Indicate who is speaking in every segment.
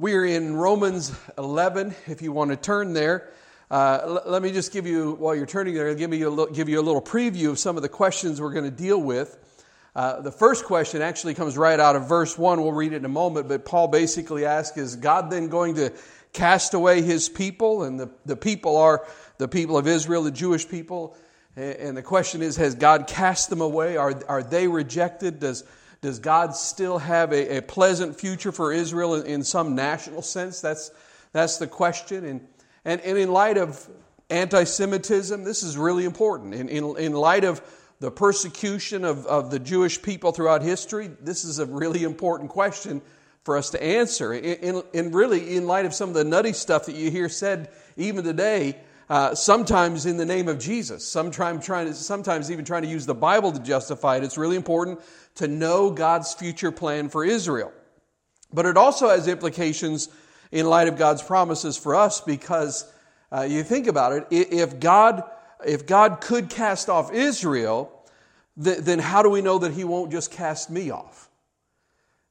Speaker 1: We're in Romans 11, if you want to turn there. Uh, l- let me just give you, while you're turning there, give, me a l- give you a little preview of some of the questions we're going to deal with. Uh, the first question actually comes right out of verse 1. We'll read it in a moment, but Paul basically asks Is God then going to cast away his people? And the, the people are the people of Israel, the Jewish people. And the question is Has God cast them away? Are, are they rejected? Does does God still have a, a pleasant future for Israel in, in, some national sense? That's, that's the question. And, and, and in light of anti Semitism, this is really important. In, in, in light of the persecution of, of the Jewish people throughout history, this is a really important question for us to answer. In, really, in light of some of the nutty stuff that you hear said even today, uh, sometimes in the name of Jesus, sometimes, trying to, sometimes even trying to use the Bible to justify it, it's really important to know God's future plan for Israel. But it also has implications in light of God's promises for us because uh, you think about it, if God, if God could cast off Israel, then how do we know that He won't just cast me off?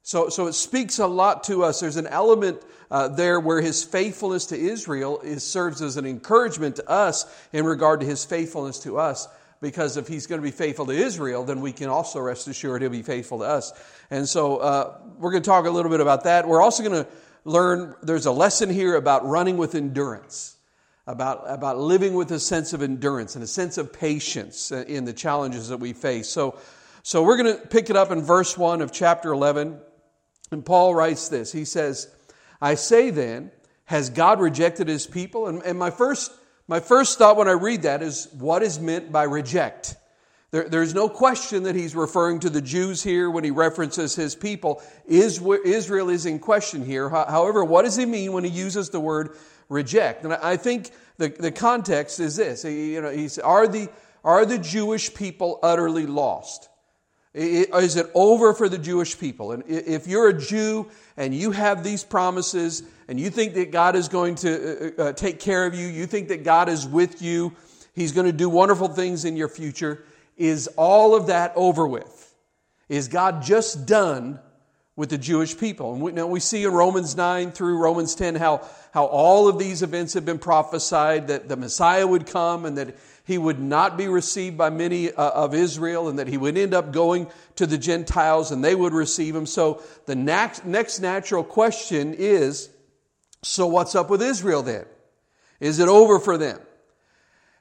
Speaker 1: So, so it speaks a lot to us. There's an element uh, there where his faithfulness to Israel is, serves as an encouragement to us in regard to his faithfulness to us because if he's going to be faithful to Israel, then we can also rest assured he'll be faithful to us. And so uh, we're going to talk a little bit about that. We're also going to learn there's a lesson here about running with endurance, about, about living with a sense of endurance and a sense of patience in the challenges that we face. So, so we're going to pick it up in verse 1 of chapter 11. And Paul writes this He says, I say then, has God rejected his people? And, and my first my first thought when I read that is what is meant by reject? There, there's no question that he's referring to the Jews here when he references his people. Israel is in question here. However, what does he mean when he uses the word reject? And I think the, the context is this. You know, he's, are, the, are the Jewish people utterly lost? Is it over for the Jewish people? And if you're a Jew and you have these promises and you think that God is going to uh, uh, take care of you, you think that God is with you, He's going to do wonderful things in your future, is all of that over with? Is God just done with the Jewish people? And we, now we see in Romans 9 through Romans 10 how, how all of these events have been prophesied that the Messiah would come and that he would not be received by many uh, of Israel and that he would end up going to the Gentiles and they would receive him. So the next, next natural question is so what's up with Israel then? Is it over for them?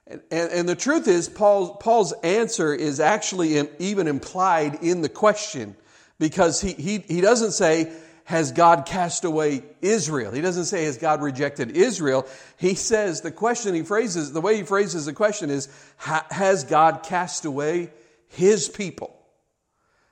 Speaker 1: And, and, and the truth is, Paul, Paul's answer is actually even implied in the question because he, he, he doesn't say, has God cast away Israel? He doesn't say, has God rejected Israel? He says, the question he phrases, the way he phrases the question is, has God cast away his people?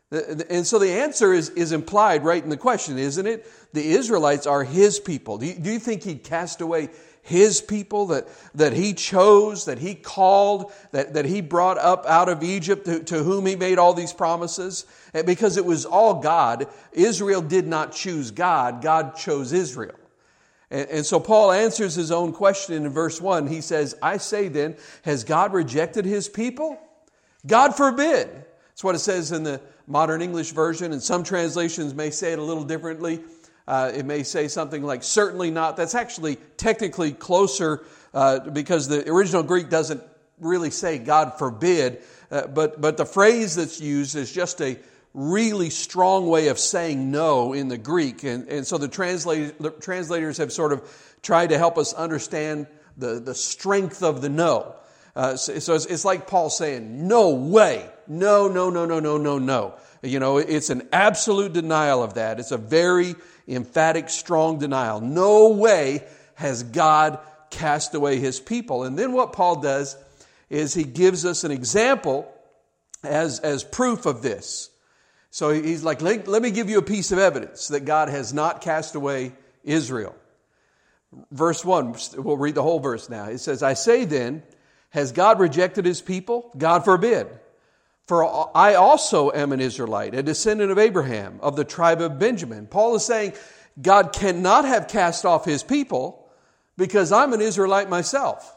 Speaker 1: And so the answer is, is implied right in the question, isn't it? The Israelites are his people. Do you, do you think he'd cast away his people that, that he chose, that he called, that, that he brought up out of Egypt, to, to whom he made all these promises. Because it was all God. Israel did not choose God, God chose Israel. And, and so Paul answers his own question in verse 1. He says, I say then, has God rejected his people? God forbid. That's what it says in the modern English version, and some translations may say it a little differently. Uh, it may say something like, certainly not. That's actually technically closer uh, because the original Greek doesn't really say God forbid, uh, but, but the phrase that's used is just a really strong way of saying no in the Greek. And, and so the, translate, the translators have sort of tried to help us understand the, the strength of the no. Uh, so, so it's, it's, like Paul saying, no way, no, no, no, no, no, no, no. You know, it's an absolute denial of that. It's a very emphatic, strong denial. No way has God cast away his people. And then what Paul does is he gives us an example as, as proof of this. So he's like, let, let me give you a piece of evidence that God has not cast away Israel. Verse 1, we'll read the whole verse now. It says, I say then, has God rejected his people? God forbid. For I also am an Israelite, a descendant of Abraham, of the tribe of Benjamin. Paul is saying God cannot have cast off his people because I'm an Israelite myself.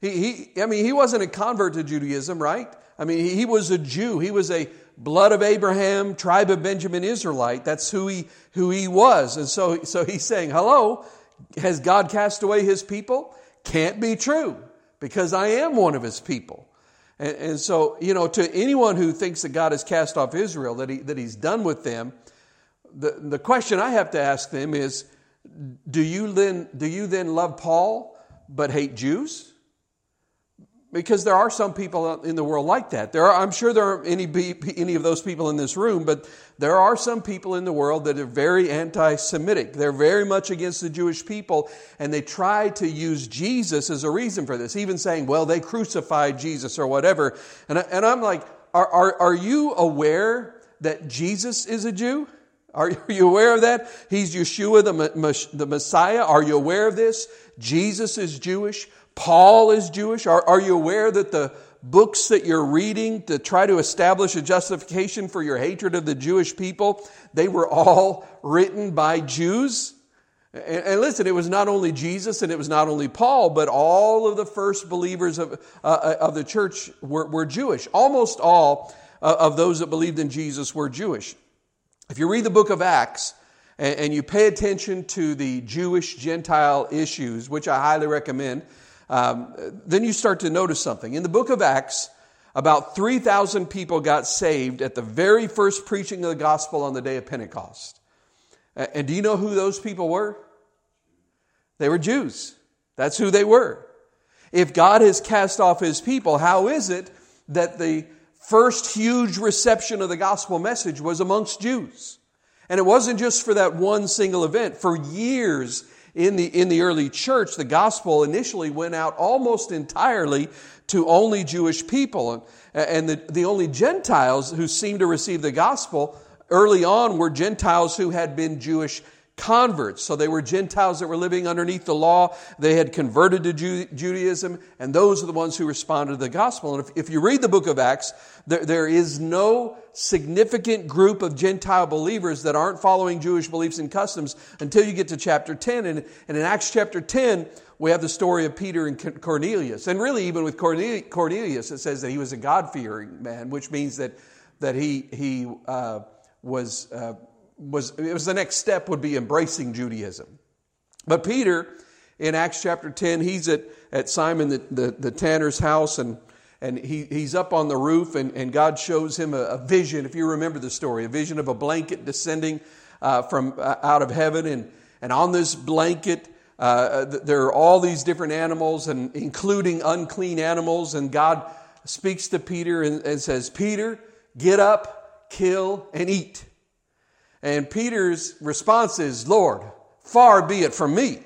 Speaker 1: He, he, I mean, he wasn't a convert to Judaism, right? I mean, he, he was a Jew. He was a, blood of Abraham, tribe of Benjamin Israelite. That's who he, who he was. And so, so he's saying, hello, has God cast away his people? Can't be true because I am one of his people. And, and, so, you know, to anyone who thinks that God has cast off Israel, that, he, that he's done with them, the, the question I have to ask them is do you, then, do you then love Paul but hate Jews? Because there are some people in the world like that. There are, I'm sure there aren't any, any of those people in this room, but there are some people in the world that are very anti Semitic. They're very much against the Jewish people, and they try to use Jesus as a reason for this, even saying, well, they crucified Jesus or whatever. And, I, and I'm like, are, are, are you aware that Jesus is a Jew? Are you aware of that? He's Yeshua, the, the Messiah. Are you aware of this? Jesus is Jewish. Paul is Jewish. Are, are you aware that the books that you're reading to try to establish a justification for your hatred of the Jewish people, they were all written by Jews? And, listen, it was not only Jesus and it was not only Paul, but all of the first believers of, uh, of the church were, were Jewish. Almost all uh, of those that believed in Jesus were Jewish. If you read the book of Acts, and you pay attention to the Jewish Gentile issues, which I highly recommend, um, then you start to notice something. In the book of Acts, about 3,000 people got saved at the very first preaching of the gospel on the day of Pentecost. And do you know who those people were? They were Jews. That's who they were. If God has cast off his people, how is it that the first huge reception of the gospel message was amongst Jews? And it wasn't just for that one single event. For years, in the, in the early church, the gospel initially went out almost entirely to only Jewish people. And the, the only Gentiles who seemed to receive the gospel early on were Gentiles who had been Jewish converts. So they were Gentiles that were living underneath the law. They had converted to Judaism, and those are the ones who responded to the gospel. And if, if you read the book of Acts, there, there is no significant group of Gentile believers that aren't following Jewish beliefs and customs until you get to chapter 10. And, and in Acts chapter 10, we have the story of Peter and Cornelius. And really, even with Cornelius, it says that he was a God fearing man, which means that, that he, he uh, was. Uh, was, it was the next step would be embracing Judaism. But Peter, in Acts chapter 10, he's at, at Simon the, the, the tanner's house and, and he, he's up on the roof and, and God shows him a, a vision, if you remember the story, a vision of a blanket descending uh, from uh, out of heaven. And, and on this blanket, uh, there are all these different animals, and including unclean animals. And God speaks to Peter and, and says, Peter, get up, kill, and eat. And Peter's response is, Lord, far be it from me.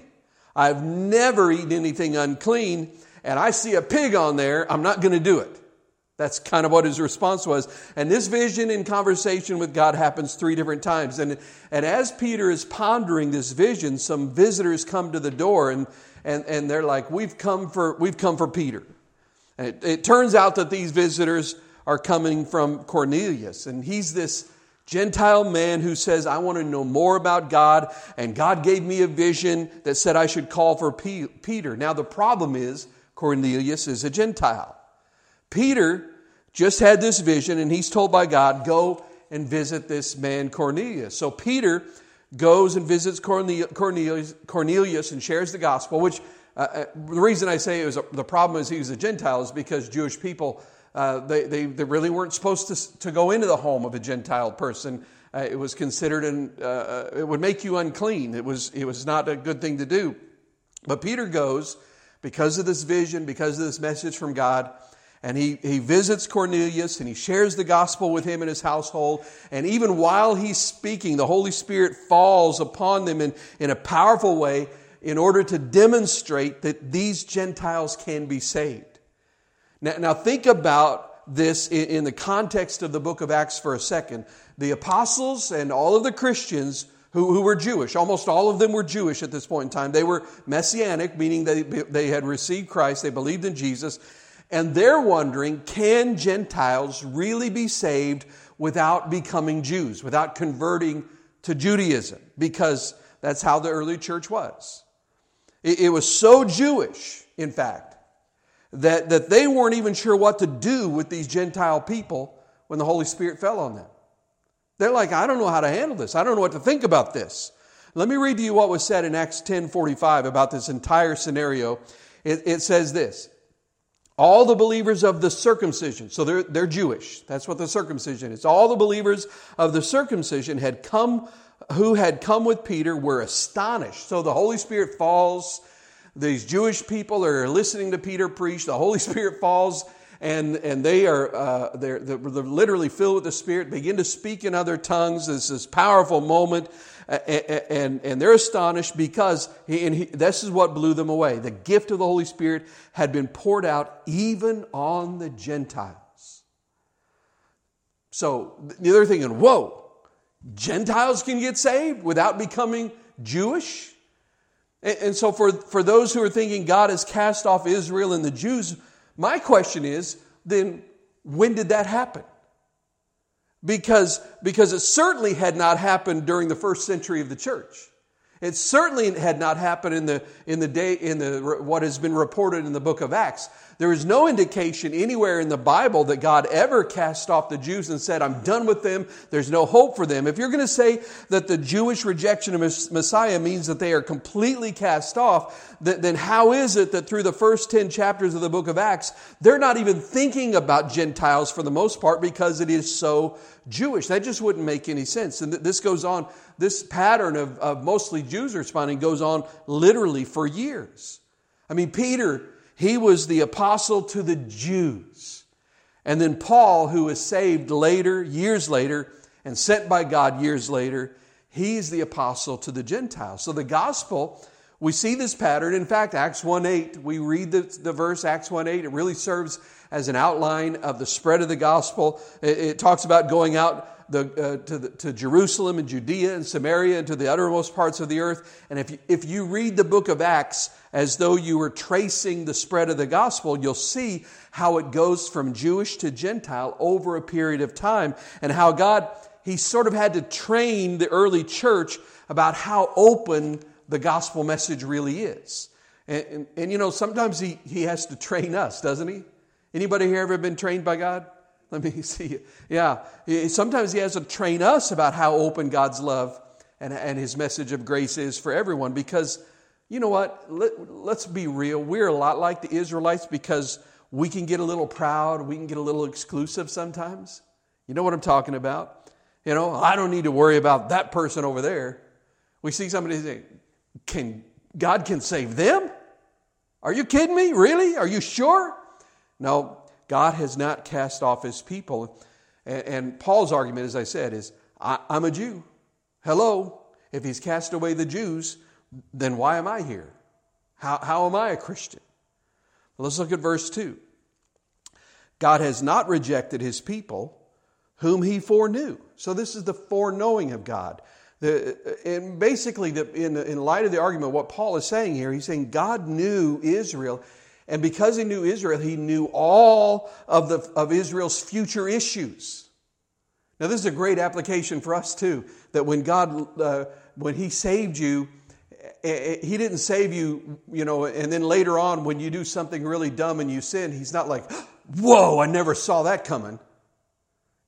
Speaker 1: I've never eaten anything unclean, and I see a pig on there. I'm not going to do it. That's kind of what his response was. And this vision in conversation with God happens three different times. And, and as Peter is pondering this vision, some visitors come to the door and, and, and they're like, we've come for, we've come for Peter. And it, it turns out that these visitors are coming from Cornelius. And he's this Gentile man who says, I want to know more about God, and God gave me a vision that said I should call for Peter. Now, the problem is, Cornelius is a Gentile. Peter just had this vision, and he's told by God, Go and visit this man Cornelius. So, Peter goes and visits Cornelius, Cornelius and shares the gospel, which uh, uh, the reason I say it was a, the problem is he was a Gentile is because Jewish people uh, they, they, they, really weren't supposed to, to go into the home of a Gentile person. Uh, it was considered, an, uh, uh, it would make you unclean. It was, it was not a good thing to do. But Peter goes because of this vision, because of this message from God, and he, he visits Cornelius and he shares the gospel with him and his household. And even while he's speaking, the Holy Spirit falls upon them in, in a powerful way in order to demonstrate that these Gentiles can be saved. Now, now think about this in, in the context of the book of Acts for a second. The apostles and all of the Christians who, who, were Jewish. Almost all of them were Jewish at this point in time. They were messianic, meaning they, they had received Christ, they believed in Jesus, and they're wondering can Gentiles really be saved without becoming Jews, without converting to Judaism? Because that's how the early church was. It, it was so Jewish, in fact, that, that they weren't even sure what to do with these Gentile people when the Holy Spirit fell on them. They're like, I don't know how to handle this. I don't know what to think about this. Let me read to you what was said in Acts 10:45 about this entire scenario. It, it, says this. All the believers of the circumcision, so they're, they're Jewish. That's what the circumcision is. All the believers of the circumcision had come, who had come with Peter were astonished. So the Holy Spirit falls. These Jewish people are listening to Peter preach. The Holy Spirit falls and, and they are uh, they're, they're, literally filled with the Spirit, begin to speak in other tongues. This this powerful moment, and, and they're astonished because he, and he, this is what blew them away. The gift of the Holy Spirit had been poured out even on the Gentiles. So they're thinking, whoa, Gentiles can get saved without becoming Jewish? And, and so for, for those who are thinking God has cast off Israel and the Jews, my question is then when did that happen? Because, because it certainly had not happened during the first century of the church. It certainly had not happened in the, in the day, in the, what has been reported in the book of Acts. There is no indication anywhere in the Bible that God ever cast off the Jews and said, I'm done with them. There's no hope for them. If you're going to say that the Jewish rejection of Messiah means that they are completely cast off, then how is it that through the first 10 chapters of the book of Acts, they're not even thinking about Gentiles for the most part because it is so Jewish? That just wouldn't make any sense. And this goes on, this pattern of, of mostly Jews responding goes on literally for years. I mean, Peter, he was the apostle to the Jews. And then Paul, who was saved later, years later, and sent by God years later, he's the apostle to the Gentiles. So the gospel, we see this pattern. In fact, Acts 1 8, we read the, the verse, Acts 1 8, it really serves as an outline of the spread of the gospel. It, it talks about going out the, uh, to, the, to Jerusalem and Judea and Samaria and to the uttermost parts of the earth. And if you, if you read the book of Acts as though you were tracing the spread of the gospel, you'll see how it goes from Jewish to Gentile over a period of time and how God, He sort of had to train the early church about how open the gospel message really is. And, and, and you know, sometimes he, he has to train us, doesn't he? Anybody here ever been trained by God? Let me see. Yeah. Sometimes He has to train us about how open God's love and, and His message of grace is for everyone because, you know what? Let, let's be real. We're a lot like the Israelites because we can get a little proud, we can get a little exclusive sometimes. You know what I'm talking about? You know, I don't need to worry about that person over there. We see somebody say, can, God can save them? Are you kidding me? Really? Are you sure? No, God has not cast off his people. And, and Paul's argument, as I said, is I, I'm a Jew. Hello. If he's cast away the Jews, then why am I here? How, how am I a Christian? Well, let's look at verse 2. God has not rejected his people whom he foreknew. So this is the foreknowing of God. The, and basically, the, in, in light of the argument, what Paul is saying here, he's saying God knew Israel and because he knew Israel, he knew all of, the, of Israel's future issues. Now, this is a great application for us too. That when God, uh, when He saved you, eh, eh, He didn't save you, you know, and then later on when you do something really dumb and you sin, He's not like, whoa, I never saw that coming.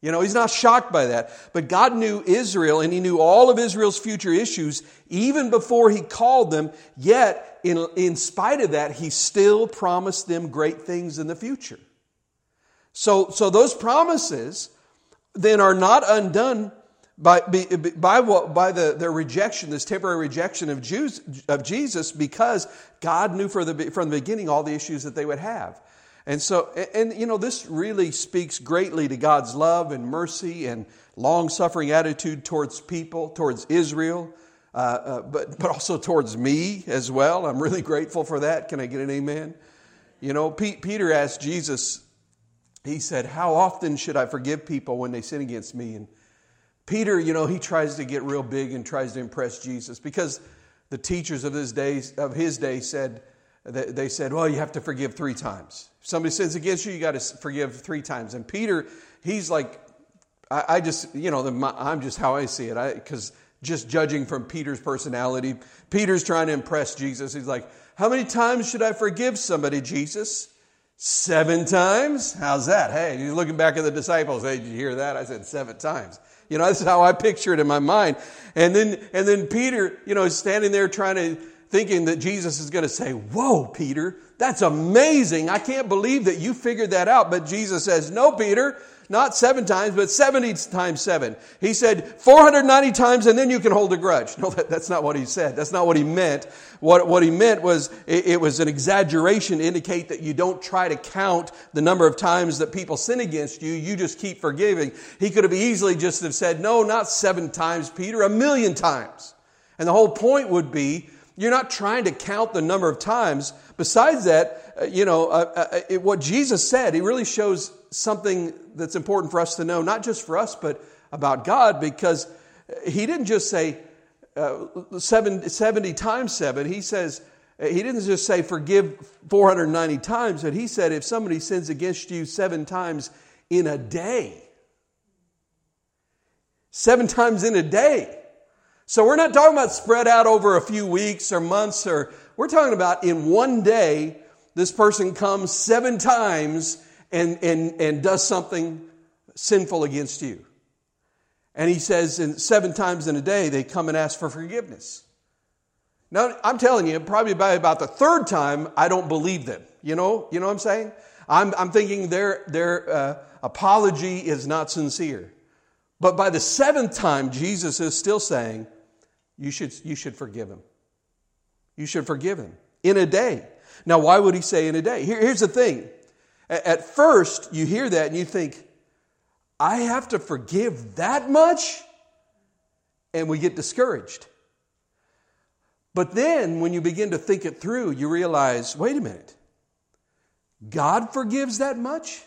Speaker 1: You know, he's not shocked by that. But God knew Israel and he knew all of Israel's future issues even before he called them. Yet, in, in spite of that, he still promised them great things in the future. So, so those promises then are not undone by, by, what, by the, their rejection, this temporary rejection of, Jews, of Jesus, because God knew the, from the beginning all the issues that they would have. And so, and you know, this really speaks greatly to God's love and mercy and long suffering attitude towards people, towards Israel, uh, uh, but, but also towards me as well. I'm really grateful for that. Can I get an amen? You know, Pete, Peter asked Jesus, he said, How often should I forgive people when they sin against me? And Peter, you know, he tries to get real big and tries to impress Jesus because the teachers of his day, of his day said, they said, well, you have to forgive three times. If somebody sins against you, you got to forgive three times. And Peter, he's like, I, I just, you know, the, I'm just how I see it. Because just judging from Peter's personality, Peter's trying to impress Jesus. He's like, how many times should I forgive somebody, Jesus? Seven times? How's that? Hey, you're looking back at the disciples. Hey, did you hear that? I said seven times. You know, that's how I picture it in my mind. And then, and then Peter, you know, is standing there trying to, thinking that Jesus is going to say, whoa, Peter, that's amazing. I can't believe that you figured that out. But Jesus says, no, Peter, not seven times, but 70 times seven. He said 490 times and then you can hold a grudge. No, that, that's not what he said. That's not what he meant. What, what he meant was it, it was an exaggeration to indicate that you don't try to count the number of times that people sin against you. You just keep forgiving. He could have easily just have said, no, not seven times, Peter, a million times. And the whole point would be, you're not trying to count the number of times. Besides that, uh, you know, uh, uh, it, what Jesus said, he really shows something that's important for us to know, not just for us, but about God, because he didn't just say uh, seven, 70 times seven. He says, he didn't just say forgive 490 times, but he said if somebody sins against you seven times in a day, seven times in a day. So we're not talking about spread out over a few weeks or months, or we're talking about in one day, this person comes seven times and, and, and does something sinful against you. And he says, in seven times in a day, they come and ask for forgiveness. Now, I'm telling you, probably by about the third time, I don't believe them. You know, you know what I'm saying? I'm, I'm thinking their, their uh, apology is not sincere. But by the seventh time, Jesus is still saying, you should, you should forgive him. You should forgive him in a day. Now, why would he say in a day? Here, here's the thing at first, you hear that and you think, I have to forgive that much? And we get discouraged. But then, when you begin to think it through, you realize wait a minute, God forgives that much?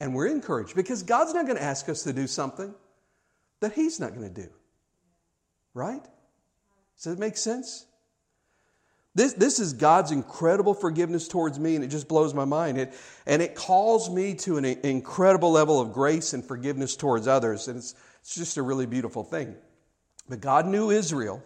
Speaker 1: And we're encouraged because God's not going to ask us to do something that He's not going to do. Right? Does that make sense? This, this is God's incredible forgiveness towards me, and it just blows my mind. It, and it calls me to an incredible level of grace and forgiveness towards others. And it's, it's just a really beautiful thing. But God knew Israel,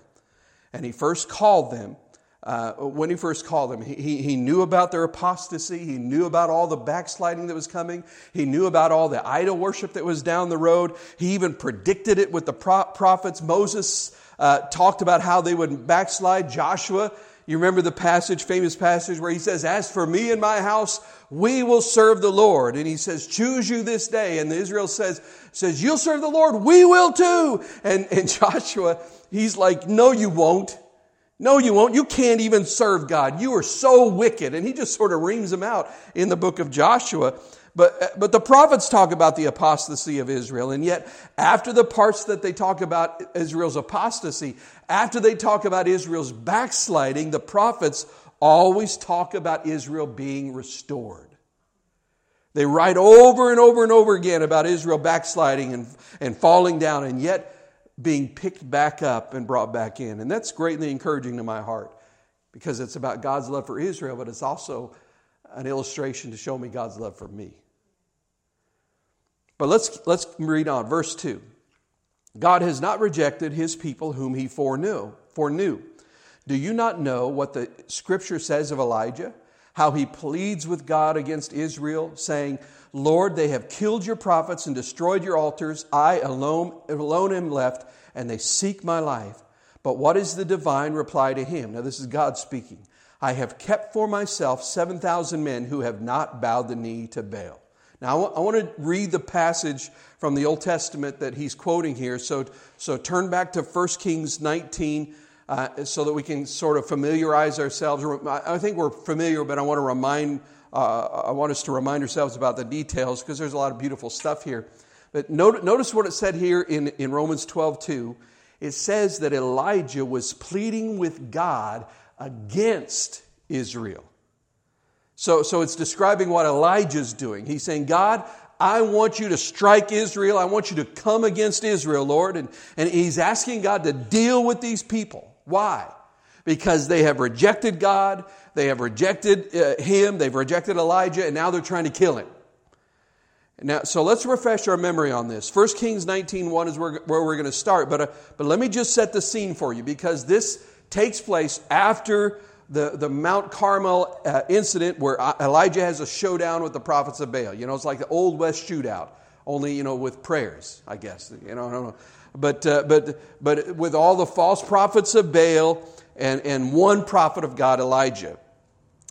Speaker 1: and He first called them. Uh, when He first called them, he, he, knew about their apostasy. He knew about all the backsliding that was coming. He knew about all the idol worship that was down the road. He even predicted it with the prophets. Moses uh, talked about how they would backslide. Joshua you remember the passage, famous passage, where he says, As for me and my house, we will serve the Lord. And he says, Choose you this day. And the Israel says, says You'll serve the Lord. We will too. And, and Joshua, he's like, No, you won't. No, you won't. You can't even serve God. You are so wicked. And he just sort of reams them out in the book of Joshua. But, uh, but the prophets talk about the apostasy of Israel. And yet, after the parts that they talk about Israel's apostasy, after they talk about Israel's backsliding, the prophets always talk about Israel being restored. They write over and over and over again about Israel backsliding and, and falling down, and yet being picked back up and brought back in. And that's greatly encouraging to my heart because it's about God's love for Israel, but it's also an illustration to show me God's love for me. But let's, let's read on. Verse 2. God has not rejected his people whom he foreknew. foreknew. Do you not know what the scripture says of Elijah? How he pleads with God against Israel, saying, Lord, they have killed your prophets and destroyed your altars. I alone, alone am left, and they seek my life. But what is the divine reply to him? Now, this is God speaking. I have kept for myself 7,000 men who have not bowed the knee to Baal. Now, I want to read the passage from the Old Testament that he's quoting here. So, so turn back to 1 Kings 19 uh, so that we can sort of familiarize ourselves. I think we're familiar, but I want to remind, uh, I want us to remind ourselves about the details because there's a lot of beautiful stuff here. But notice what it said here in, in Romans 12 2. It says that Elijah was pleading with God against Israel. So, so it's describing what Elijah's doing. He's saying, God, I want you to strike Israel. I want you to come against Israel, Lord. And, and he's asking God to deal with these people. Why? Because they have rejected God, they have rejected uh, him, they've rejected Elijah, and now they're trying to kill him. Now, so let's refresh our memory on this. 1 Kings 19.1 is where, where we're going to start, but, uh, but let me just set the scene for you because this takes place after the, the Mount Carmel uh, incident where Elijah has a showdown with the prophets of Baal. You know, it's like the Old West shootout, only, you know, with prayers, I guess. You know, I don't know. But, uh, but, but with all the false prophets of Baal and, and one prophet of God, Elijah.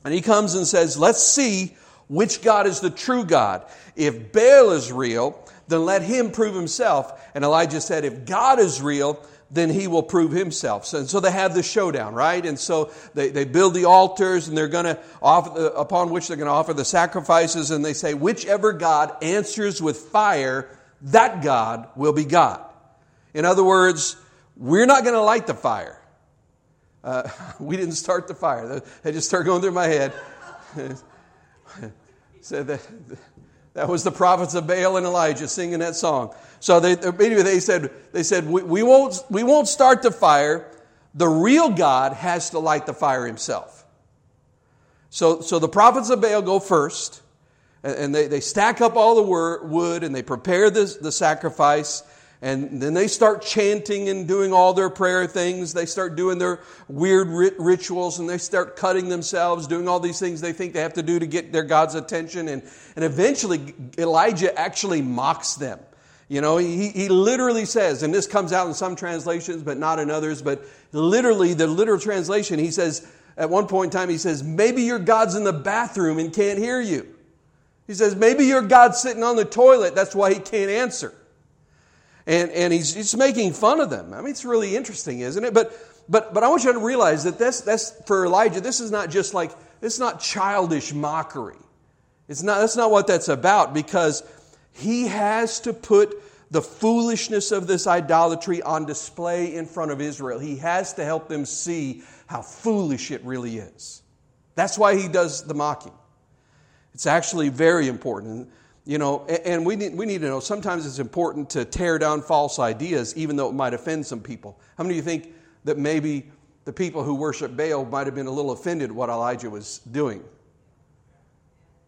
Speaker 1: And he comes and says, Let's see which God is the true God. If Baal is real, then let him prove himself. And Elijah said, If God is real, then he will prove himself. So, and so they have the showdown, right? And so they, they build the altars and they're going to offer, the, uh, upon which they're going to offer the sacrifices. And they say, whichever God answers with fire, that God will be God. In other words, we're not going to light the fire. Uh, we didn't start the fire. They just started going through my head. so that, that was the prophets of Baal and Elijah singing that song. So they, anyway, they said, they said we, we, won't, we won't start the fire. The real God has to light the fire himself. So, so the prophets of Baal go first, and they, they stack up all the wood, and they prepare the, the sacrifice, and then they start chanting and doing all their prayer things. They start doing their weird rituals and they start cutting themselves, doing all these things they think they have to do to get their God's attention. And, and eventually, Elijah actually mocks them. You know, he, he literally says, and this comes out in some translations, but not in others, but literally, the literal translation, he says, at one point in time, he says, maybe your God's in the bathroom and can't hear you. He says, maybe your God's sitting on the toilet, that's why he can't answer. And, and he's, he's making fun of them. I mean, it's really interesting, isn't it? But, but, but I want you to realize that this, that's, for Elijah, this is not just like, this is not childish mockery. It's not, that's not what that's about because he has to put the foolishness of this idolatry on display in front of Israel. He has to help them see how foolish it really is. That's why he does the mocking. It's actually very important. You know, and we need, we need to know sometimes it's important to tear down false ideas, even though it might offend some people. How many of you think that maybe the people who worship Baal might have been a little offended what Elijah was doing?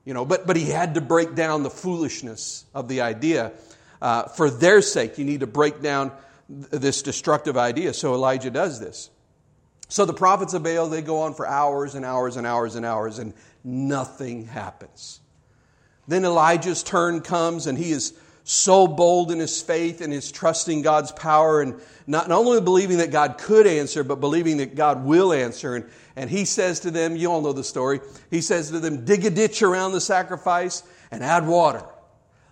Speaker 1: You know, but, but he had to break down the foolishness of the idea. Uh, for their sake, you need to break down this destructive idea. So Elijah does this. So the prophets of Baal, they go on for hours and hours and hours and hours, and nothing happens. Then Elijah's turn comes, and he is so bold in his faith and his trusting God's power, and not, not only believing that God could answer, but believing that God will answer. And, and he says to them, you all know the story, he says to them, dig a ditch around the sacrifice and add water.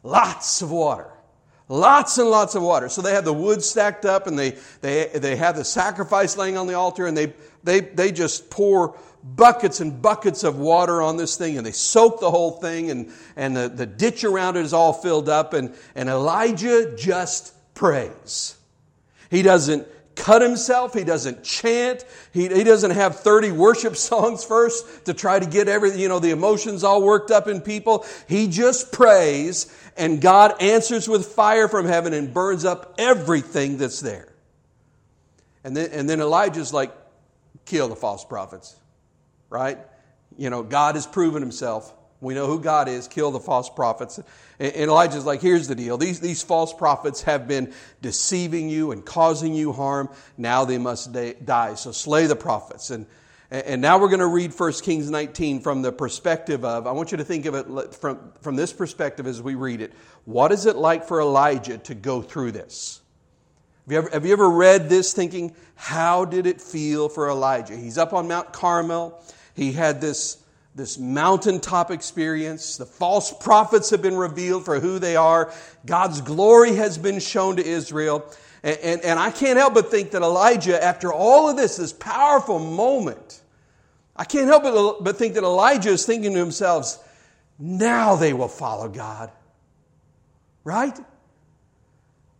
Speaker 1: Lots of water. Lots and lots of water. So they have the wood stacked up and they, they, they have the sacrifice laying on the altar and they, they, they just pour buckets and buckets of water on this thing and they soak the whole thing and, and the, the ditch around it is all filled up and, and Elijah just prays. He doesn't cut himself. He doesn't chant. He, he doesn't have 30 worship songs first to try to get everything, you know, the emotions all worked up in people. He just prays and God answers with fire from heaven and burns up everything that's there. And then, and then Elijah's like, kill the false prophets right? You know, God has proven himself. We know who God is, kill the false prophets. And Elijah's like, here's the deal. These, these false prophets have been deceiving you and causing you harm. Now they must die. So slay the prophets. And, and now we're going to read 1 Kings 19 from the perspective of, I want you to think of it from, from this perspective as we read it. What is it like for Elijah to go through this? Have you, ever, have you ever read this thinking, how did it feel for Elijah? He's up on Mount Carmel. He had this, this mountaintop experience. The false prophets have been revealed for who they are. God's glory has been shown to Israel. And, and, and I can't help but think that Elijah, after all of this, this powerful moment, I can't help but, but think that Elijah is thinking to himself, now they will follow God. Right?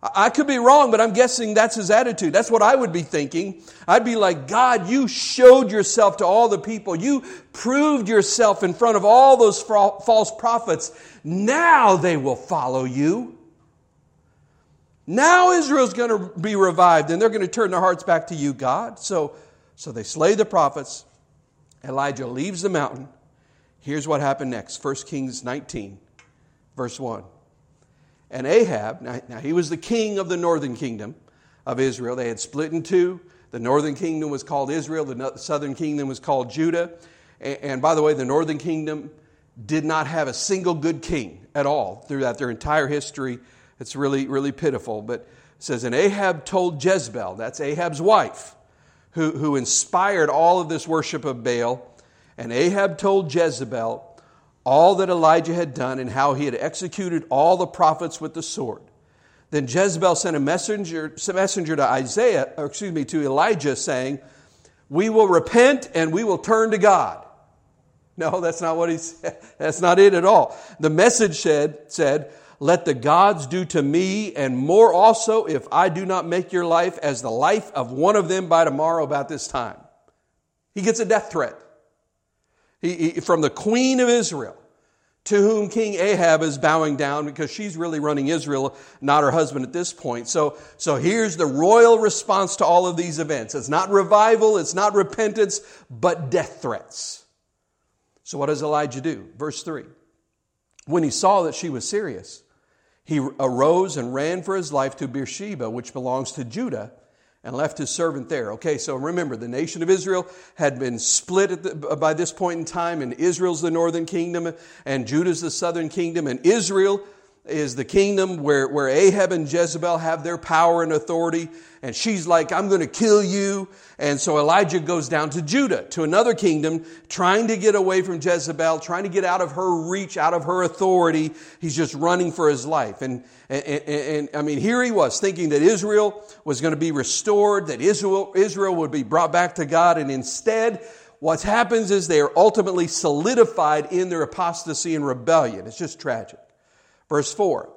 Speaker 1: I could be wrong, but I'm guessing that's his attitude. That's what I would be thinking. I'd be like, God, you showed yourself to all the people. You proved yourself in front of all those false prophets. Now they will follow you. Now Israel's going to be revived and they're going to turn their hearts back to you, God. So, so they slay the prophets. Elijah leaves the mountain. Here's what happened next 1 Kings 19, verse 1. And Ahab, now, now, he was the king of the northern kingdom of Israel. They had split in two. The northern kingdom was called Israel, the southern kingdom was called Judah. And by the way, the northern kingdom did not have a single good king at all throughout their entire history. It's really, really pitiful. But it says, And Ahab told Jezebel, that's Ahab's wife, who, who inspired all of this worship of Baal. And Ahab told Jezebel all that Elijah had done and how he had executed all the prophets with the sword. Then Jezebel sent a messenger, messenger to Isaiah, or excuse me, to Elijah, saying, We will repent and we will turn to God. No, that's not what he said. That's not it at all. The message said, said, Let the gods do to me and more also if I do not make your life as the life of one of them by tomorrow about this time. He gets a death threat he, he, from the queen of Israel to whom King Ahab is bowing down because she's really running Israel, not her husband at this point. So, so here's the royal response to all of these events. It's not revival, it's not repentance, but death threats. So, what does Elijah do? Verse 3 When he saw that she was serious, he arose and ran for his life to Beersheba, which belongs to Judah, and left his servant there. Okay, so remember, the nation of Israel had been split the, by this point in time, and Israel's the northern kingdom, and Judah's the southern kingdom, and Israel is the kingdom where, where Ahab and Jezebel have their power and authority. And she's like, I'm going to kill you. And so Elijah goes down to Judah, to another kingdom, trying to get away from Jezebel, trying to get out of her reach, out of her authority. He's just running for his life. And, and, and, and I mean, here he was thinking that Israel was going to be restored, that Israel, Israel would be brought back to God. And instead, what happens is they are ultimately solidified in their apostasy and rebellion. It's just tragic. Verse 4.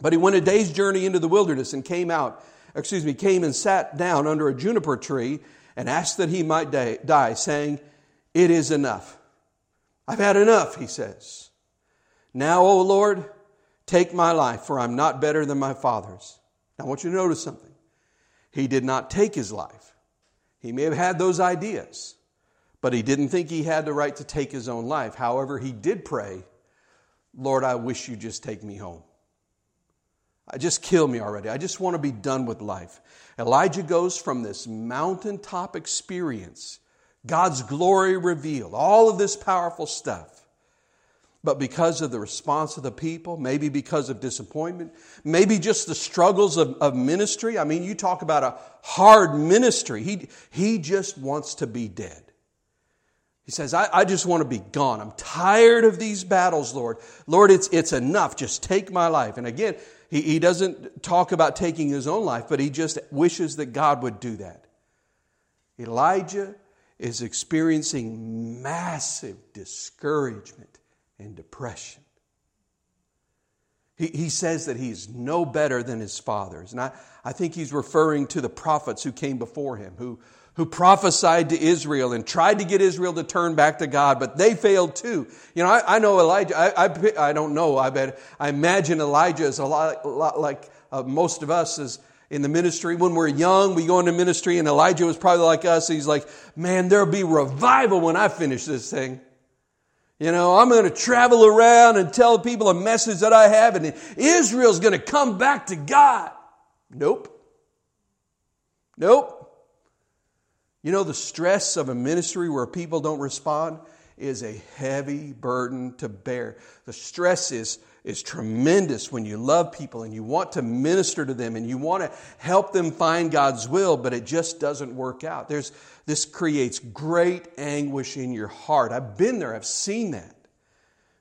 Speaker 1: But he went a day's journey into the wilderness and came out, excuse me, came and sat down under a juniper tree and asked that he might die, saying, It is enough. I've had enough, he says. Now, O Lord, take my life, for I'm not better than my father's. Now, I want you to notice something. He did not take his life. He may have had those ideas, but he didn't think he had the right to take his own life. However, he did pray Lord, I wish you just take me home. I just kill me already. I just want to be done with life. Elijah goes from this mountaintop experience, God's glory revealed, all of this powerful stuff. But because of the response of the people, maybe because of disappointment, maybe just the struggles of, of ministry. I mean, you talk about a hard ministry. He, he just wants to be dead. He says, I, I, just want to be gone. I'm tired of these battles, Lord. Lord, it's, it's enough. Just take my life. And again, he, he doesn't talk about taking his own life, but he just wishes that God would do that. Elijah is experiencing massive discouragement and depression. He, he says that he's no better than his fathers. And I, I think he's referring to the prophets who came before him, who, who prophesied to Israel and tried to get Israel to turn back to God, but they failed too. You know, I, I know Elijah, I, I, I, don't know, I bet, I imagine Elijah is a lot, a lot like uh, most of us is in the ministry. When we're young, we go into ministry and Elijah was probably like us. He's like, man, there'll be revival when I finish this thing. You know, I'm going to travel around and tell people a message that I have and Israel's going to come back to God. Nope. Nope. You know, the stress of a ministry where people don't respond is a heavy burden to bear. The stress is, is tremendous when you love people and you want to minister to them and you want to help them find God's will, but it just doesn't work out. There's, this creates great anguish in your heart. I've been there, I've seen that.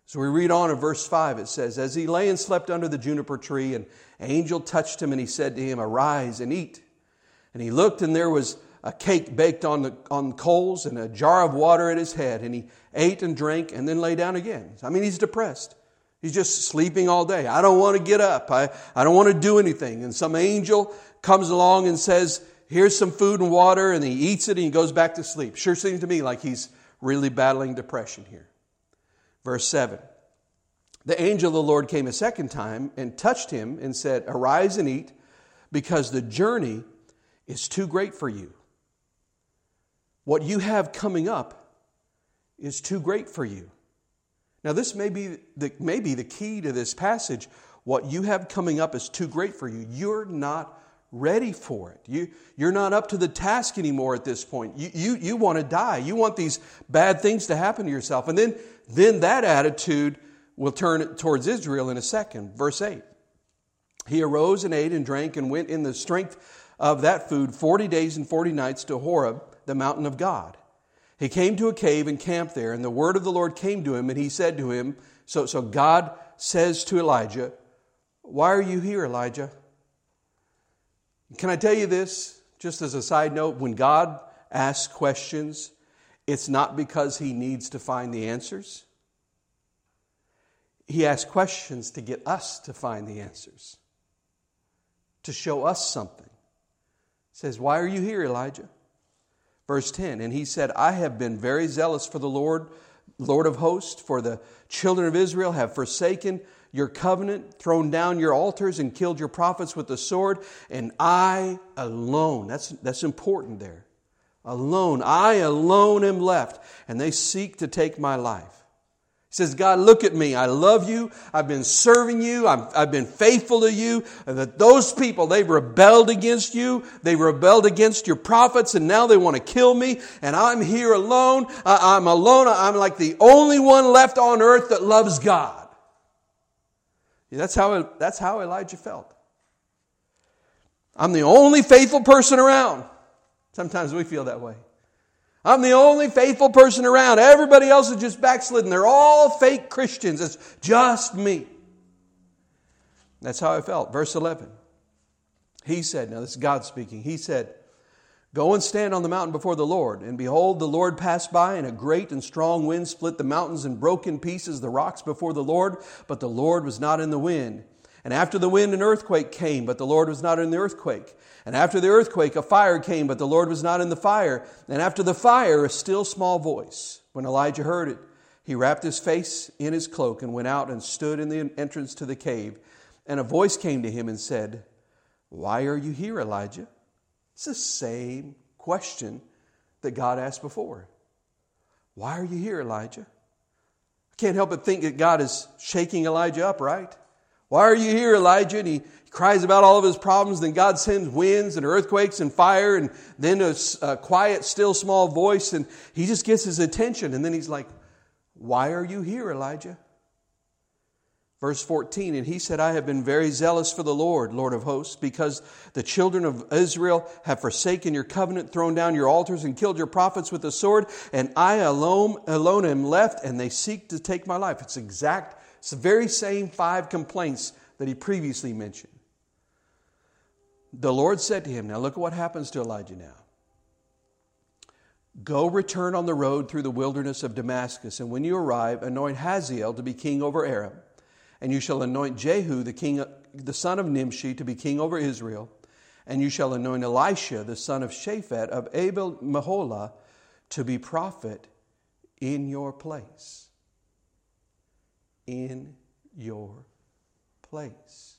Speaker 1: So we read on in verse 5, it says, As he lay and slept under the juniper tree, an angel touched him and he said to him, Arise and eat. And he looked, and there was a cake baked on, the, on coals and a jar of water at his head. And he ate and drank and then lay down again. I mean, he's depressed. He's just sleeping all day. I don't want to get up. I, I don't want to do anything. And some angel comes along and says, Here's some food and water. And he eats it and he goes back to sleep. Sure seems to me like he's really battling depression here. Verse 7. The angel of the Lord came a second time and touched him and said, Arise and eat, because the journey is too great for you. What you have coming up is too great for you. Now, this may be, the, may be the key to this passage. What you have coming up is too great for you. You're not ready for it. You, you're not up to the task anymore at this point. You, you, you want to die. You want these bad things to happen to yourself. And then, then that attitude will turn towards Israel in a second. Verse 8. He arose and ate and drank and went in the strength of that food 40 days and 40 nights to Horeb, the mountain of God. He came to a cave and camped there, and the word of the Lord came to him, and he said to him, So, so God says to Elijah, Why are you here, Elijah? Can I tell you this, just as a side note? When God asks questions, it's not because he needs to find the answers. He asks questions to get us to find the answers, to show us something. He says, Why are you here, Elijah? Verse 10 And he said, I have been very zealous for the Lord, Lord of hosts, for the children of Israel have forsaken your covenant, thrown down your altars, and killed your prophets with the sword, and I alone, that's, that's important there. Alone, I alone am left, and they seek to take my life. He says, God, look at me. I love you. I've been serving you. i have been faithful to you. And that those people, they've rebelled against you. They've rebelled against your prophets and now they want to kill me. And I'm here alone. I'm alone. I'm like the only one left on earth that loves God. That's how, that's how Elijah felt. I'm the only faithful person around. Sometimes we feel that way. I'm the only faithful person around. Everybody else is just backslidden. They're all fake Christians. It's just me. That's how I felt. Verse 11. He said, now this is God speaking. He said, Go and stand on the mountain before the Lord. And behold, the Lord passed by, and a great and strong wind split the mountains and broke in pieces the rocks before the Lord, but the Lord was not in the wind. And after the wind, an earthquake came, but the Lord was not in the earthquake. And after the earthquake, a fire came, but the Lord was not in the fire. And after the fire, a still small voice. When Elijah heard it, he wrapped his face in his cloak and went out and stood in the entrance to the cave. And a voice came to him and said, Why are you here, Elijah? It's the same question that God asked before. Why are you here, Elijah? I can't help but think that God is shaking Elijah up, right? Why are you here, Elijah? And he cries about all of his problems. Then God sends winds and earthquakes and fire, and then a, a quiet, still, small voice, and he just gets his attention. And then he's like, Why are you here, Elijah? Verse 14, and he said, I have been very zealous for the Lord, Lord of hosts, because the children of Israel have forsaken your covenant, thrown down your altars, and killed your prophets with the sword, and I alone, alone am left, and they seek to take my life. It's exact, it's the very same five complaints that he previously mentioned. The Lord said to him, Now look at what happens to Elijah now. Go return on the road through the wilderness of Damascus, and when you arrive, anoint Hazael to be king over Aram and you shall anoint Jehu, the, king, the son of Nimshi, to be king over Israel. And you shall anoint Elisha, the son of Shaphat of Abel Meholah, to be prophet in your place. In your place.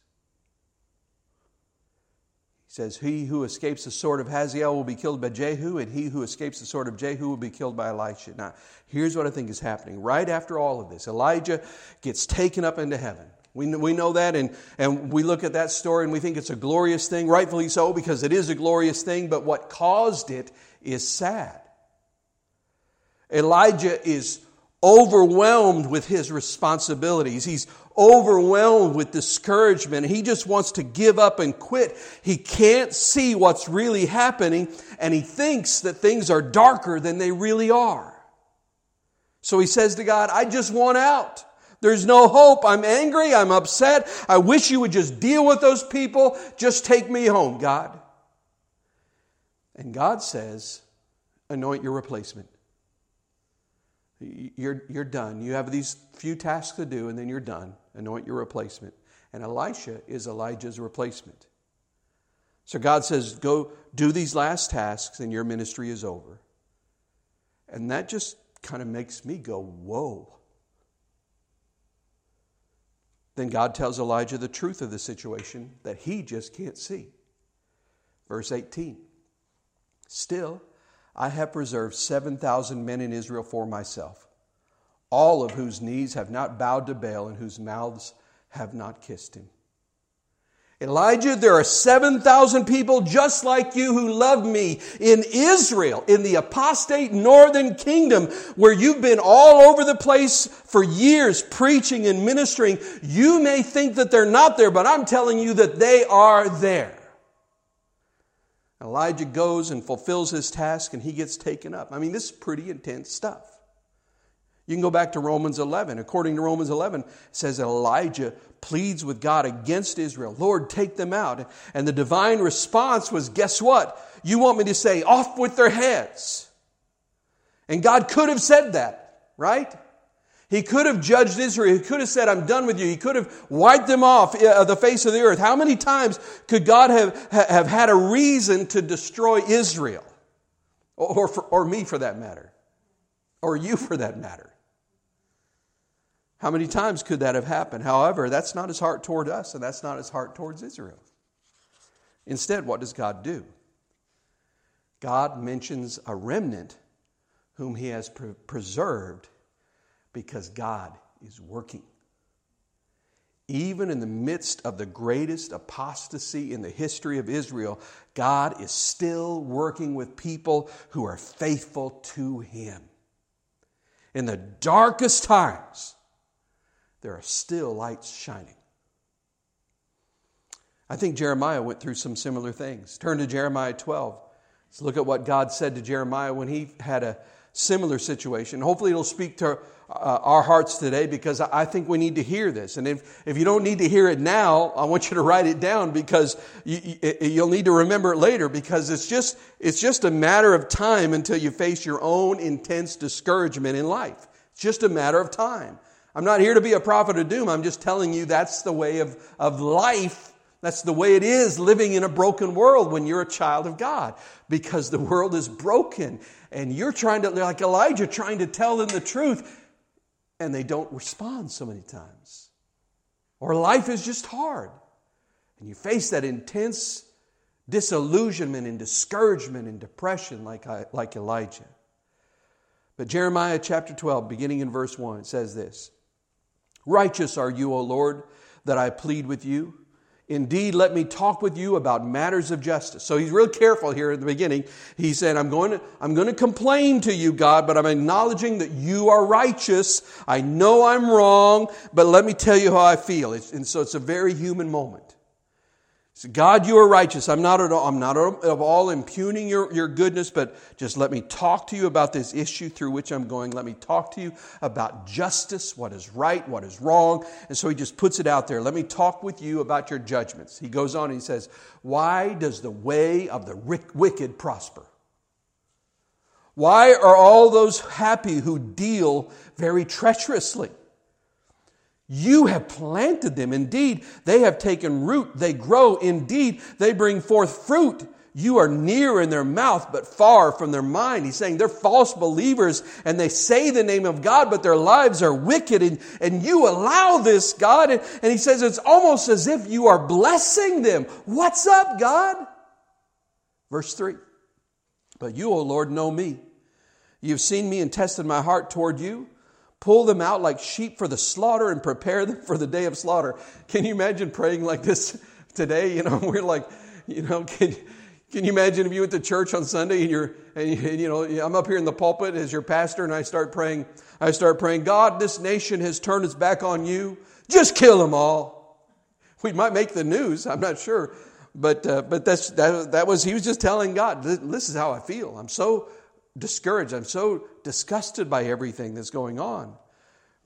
Speaker 1: Says, He who escapes the sword of Hazael will be killed by Jehu, and he who escapes the sword of Jehu will be killed by Elisha. Now, here's what I think is happening. Right after all of this, Elijah gets taken up into heaven. We, we know that, and, and we look at that story and we think it's a glorious thing, rightfully so, because it is a glorious thing, but what caused it is sad. Elijah is overwhelmed with his responsibilities. He's overwhelmed with discouragement. He just wants to give up and quit. He can't see what's really happening, and he thinks that things are darker than they really are. So he says to God, I just want out. There's no hope. I'm angry. I'm upset. I wish you would just deal with those people. Just take me home, God. And God says, anoint your replacement. You're, you're done. You have these few tasks to do, and then you're done. Anoint your replacement. And Elisha is Elijah's replacement. So God says, Go do these last tasks, and your ministry is over. And that just kind of makes me go, Whoa. Then God tells Elijah the truth of the situation that he just can't see. Verse 18 Still, I have preserved 7,000 men in Israel for myself, all of whose knees have not bowed to Baal and whose mouths have not kissed him. Elijah, there are 7,000 people just like you who love me in Israel, in the apostate northern kingdom, where you've been all over the place for years preaching and ministering. You may think that they're not there, but I'm telling you that they are there. Elijah goes and fulfills his task and he gets taken up. I mean, this is pretty intense stuff. You can go back to Romans 11. According to Romans 11, it says Elijah pleads with God against Israel. Lord, take them out. And the divine response was, guess what? You want me to say, off with their heads. And God could have said that, right? He could have judged Israel. He could have said, I'm done with you. He could have wiped them off uh, the face of the earth. How many times could God have, have had a reason to destroy Israel? Or, for, or me for that matter? Or you for that matter? How many times could that have happened? However, that's not his heart toward us, and that's not his heart towards Israel. Instead, what does God do? God mentions a remnant whom he has pre- preserved because God is working. Even in the midst of the greatest apostasy in the history of Israel, God is still working with people who are faithful to him. In the darkest times, there are still lights shining. I think Jeremiah went through some similar things. Turn to Jeremiah 12. Let's look at what God said to Jeremiah when he had a similar situation. Hopefully, it'll speak to uh, our hearts today because I think we need to hear this. And if, if you don't need to hear it now, I want you to write it down because you, you'll need to remember it later because it's just, it's just a matter of time until you face your own intense discouragement in life. It's just a matter of time. I'm not here to be a prophet of doom. I'm just telling you that's the way of, of life. That's the way it is living in a broken world when you're a child of God because the world is broken and you're trying to, like Elijah, trying to tell them the truth and they don't respond so many times. Or life is just hard and you face that intense disillusionment and discouragement and depression like, like Elijah. But Jeremiah chapter 12, beginning in verse 1, it says this Righteous are you, O Lord, that I plead with you. Indeed, let me talk with you about matters of justice. So he's real careful here at the beginning. He said, I'm going, to, I'm going to complain to you, God, but I'm acknowledging that you are righteous. I know I'm wrong, but let me tell you how I feel. It's, and so it's a very human moment. So God, you are righteous. I'm not at all, I'm not at all impugning your, your goodness, but just let me talk to you about this issue through which I'm going. Let me talk to you about justice, what is right, what is wrong. And so he just puts it out there. Let me talk with you about your judgments. He goes on and he says, Why does the way of the wicked prosper? Why are all those happy who deal very treacherously? You have planted them. Indeed, they have taken root. They grow. Indeed, they bring forth fruit. You are near in their mouth, but far from their mind. He's saying they're false believers and they say the name of God, but their lives are wicked. And, and you allow this, God. And, and he says it's almost as if you are blessing them. What's up, God? Verse 3 But you, O Lord, know me. You've seen me and tested my heart toward you pull them out like sheep for the slaughter and prepare them for the day of slaughter. Can you imagine praying like this today? You know, we're like, you know, can, can you imagine if you went to church on Sunday and you're, and, and you know, I'm up here in the pulpit as your pastor and I start praying, I start praying, God, this nation has turned its back on you. Just kill them all. We might make the news, I'm not sure. But, uh, but that's, that, that was, he was just telling God, this is how I feel. I'm so discouraged. I'm so disgusted by everything that's going on.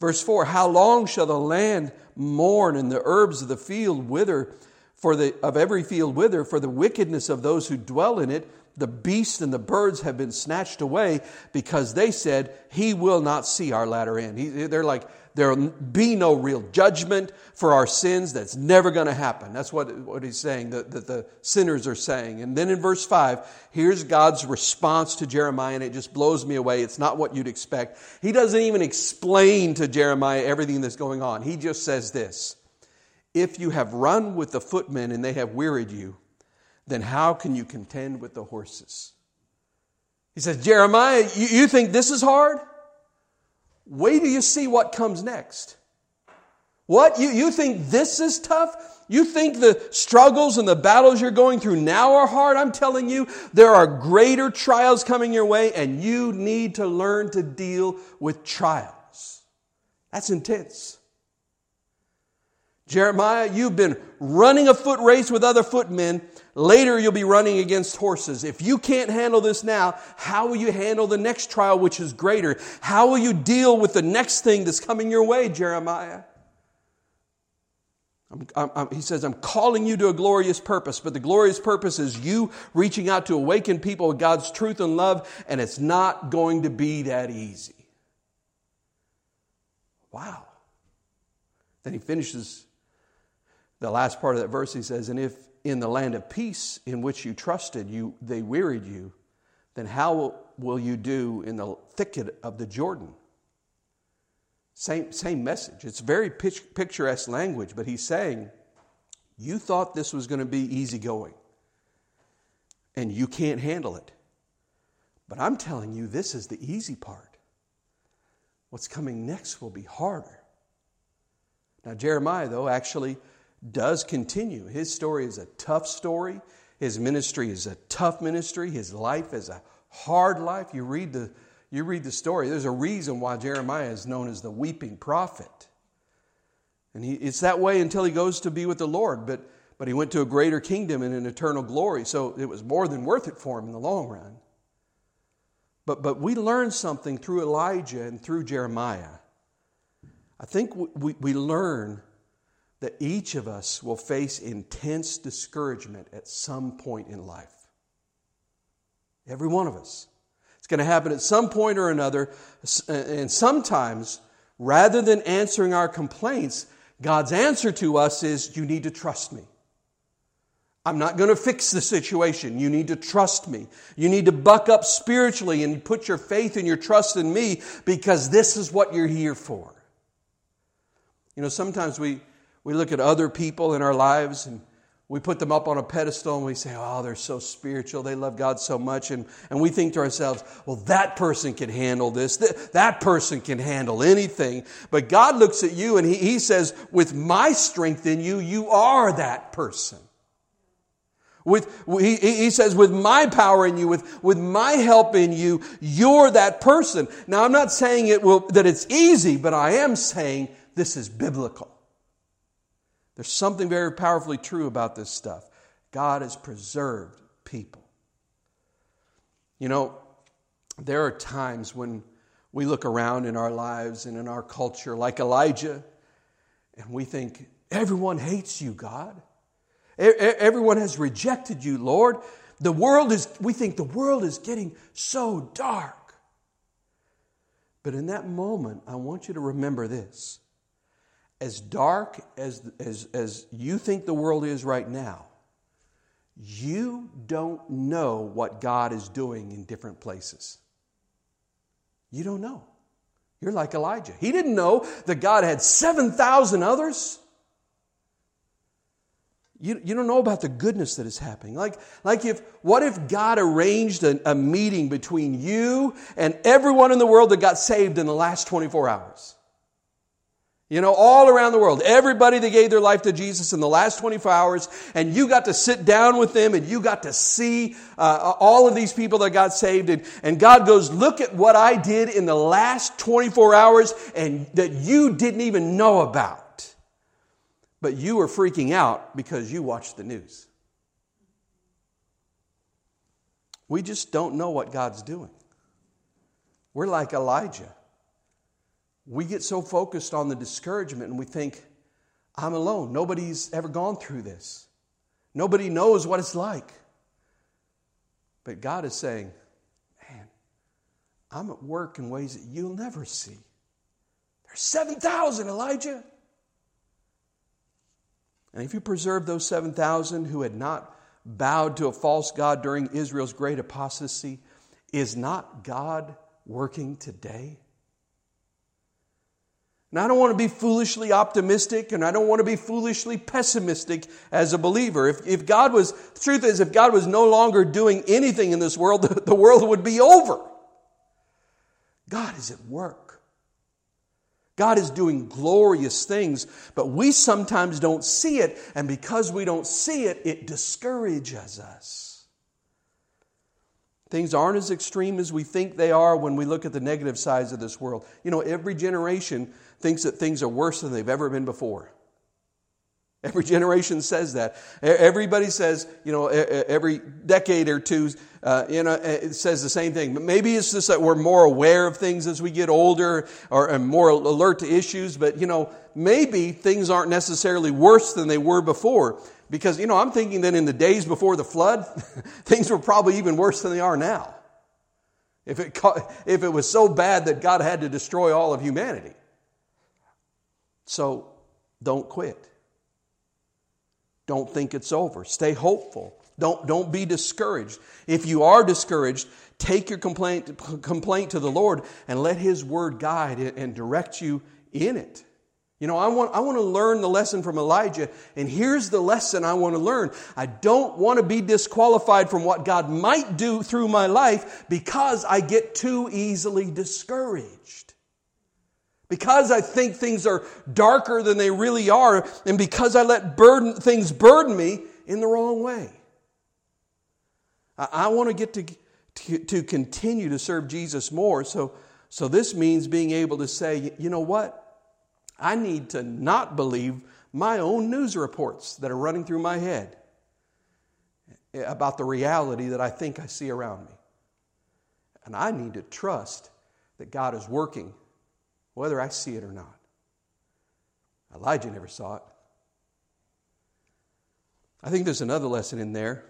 Speaker 1: Verse 4 How long shall the land mourn and the herbs of the field wither, for the, of every field wither, for the wickedness of those who dwell in it? The beasts and the birds have been snatched away because they said, He will not see our latter end. He, they're like, There'll be no real judgment for our sins. That's never going to happen. That's what, what he's saying, that, that the sinners are saying. And then in verse 5, here's God's response to Jeremiah, and it just blows me away. It's not what you'd expect. He doesn't even explain to Jeremiah everything that's going on. He just says this If you have run with the footmen and they have wearied you, then how can you contend with the horses? He says, Jeremiah, you, you think this is hard? Wait till you see what comes next. What? You, you think this is tough? You think the struggles and the battles you're going through now are hard? I'm telling you, there are greater trials coming your way, and you need to learn to deal with trials. That's intense. Jeremiah, you've been running a foot race with other footmen. Later, you'll be running against horses. If you can't handle this now, how will you handle the next trial, which is greater? How will you deal with the next thing that's coming your way, Jeremiah? I'm, I'm, he says, I'm calling you to a glorious purpose, but the glorious purpose is you reaching out to awaken people with God's truth and love, and it's not going to be that easy. Wow. Then he finishes the last part of that verse. He says, And if in the land of peace in which you trusted, you, they wearied you, then how will you do in the thicket of the Jordan? Same, same message. It's very picturesque language, but he's saying, You thought this was going to be easygoing, and you can't handle it. But I'm telling you, this is the easy part. What's coming next will be harder. Now, Jeremiah, though, actually does continue. His story is a tough story. His ministry is a tough ministry. His life is a hard life. You read the you read the story, there's a reason why Jeremiah is known as the weeping prophet. And he, it's that way until he goes to be with the Lord, but, but he went to a greater kingdom and an eternal glory, so it was more than worth it for him in the long run. But, but we learn something through Elijah and through Jeremiah. I think we, we learn that each of us will face intense discouragement at some point in life. Every one of us It's going to happen at some point or another. And sometimes, rather than answering our complaints, God's answer to us is, You need to trust me. I'm not going to fix the situation. You need to trust me. You need to buck up spiritually and put your faith and your trust in me because this is what you're here for. You know, sometimes we, we look at other people in our lives and we put them up on a pedestal and we say, oh, they're so spiritual. They love God so much. And, and we think to ourselves, well, that person can handle this. That, that person can handle anything. But God looks at you and he, he says, with my strength in you, you are that person. With, he, he says, with my power in you, with, with my help in you, you're that person. Now, I'm not saying it will, that it's easy, but I am saying this is biblical. There's something very powerfully true about this stuff. God has preserved people. You know, there are times when we look around in our lives and in our culture, like Elijah, and we think, everyone hates you, God. Everyone has rejected you, Lord. The world is, we think the world is getting so dark. But in that moment, I want you to remember this as dark as, as, as you think the world is right now, you don't know what God is doing in different places. You don't know. You're like Elijah. He didn't know that God had 7,000 others. You, you don't know about the goodness that is happening. Like, like if, what if God arranged a, a meeting between you and everyone in the world that got saved in the last 24 hours? You know, all around the world, everybody that gave their life to Jesus in the last 24 hours, and you got to sit down with them and you got to see uh, all of these people that got saved. And, and God goes, Look at what I did in the last 24 hours and that you didn't even know about. But you were freaking out because you watched the news. We just don't know what God's doing. We're like Elijah we get so focused on the discouragement and we think, I'm alone. Nobody's ever gone through this. Nobody knows what it's like. But God is saying, Man, I'm at work in ways that you'll never see. There's 7,000, Elijah. And if you preserve those 7,000 who had not bowed to a false God during Israel's great apostasy, is not God working today? And I don't want to be foolishly optimistic and I don't want to be foolishly pessimistic as a believer. If, if God was, the truth is, if God was no longer doing anything in this world, the, the world would be over. God is at work. God is doing glorious things, but we sometimes don't see it, and because we don't see it, it discourages us. Things aren't as extreme as we think they are when we look at the negative sides of this world. You know, every generation thinks that things are worse than they've ever been before. Every generation says that. Everybody says, you know, every decade or two, uh, you know, it says the same thing. But maybe it's just that we're more aware of things as we get older or more alert to issues. But, you know, maybe things aren't necessarily worse than they were before. Because, you know, I'm thinking that in the days before the flood, things were probably even worse than they are now. If it, if it was so bad that God had to destroy all of humanity. So don't quit. Don't think it's over. Stay hopeful. Don't, don't be discouraged. If you are discouraged, take your complaint, complaint to the Lord and let His word guide and direct you in it. You know, I want, I want to learn the lesson from Elijah, and here's the lesson I want to learn. I don't want to be disqualified from what God might do through my life because I get too easily discouraged because I think things are darker than they really are, and because I let burden, things burden me in the wrong way. I, I want to get to, to, to continue to serve Jesus more. So, so this means being able to say, you know what? I need to not believe my own news reports that are running through my head about the reality that I think I see around me. And I need to trust that God is working whether I see it or not. Elijah never saw it. I think there's another lesson in there.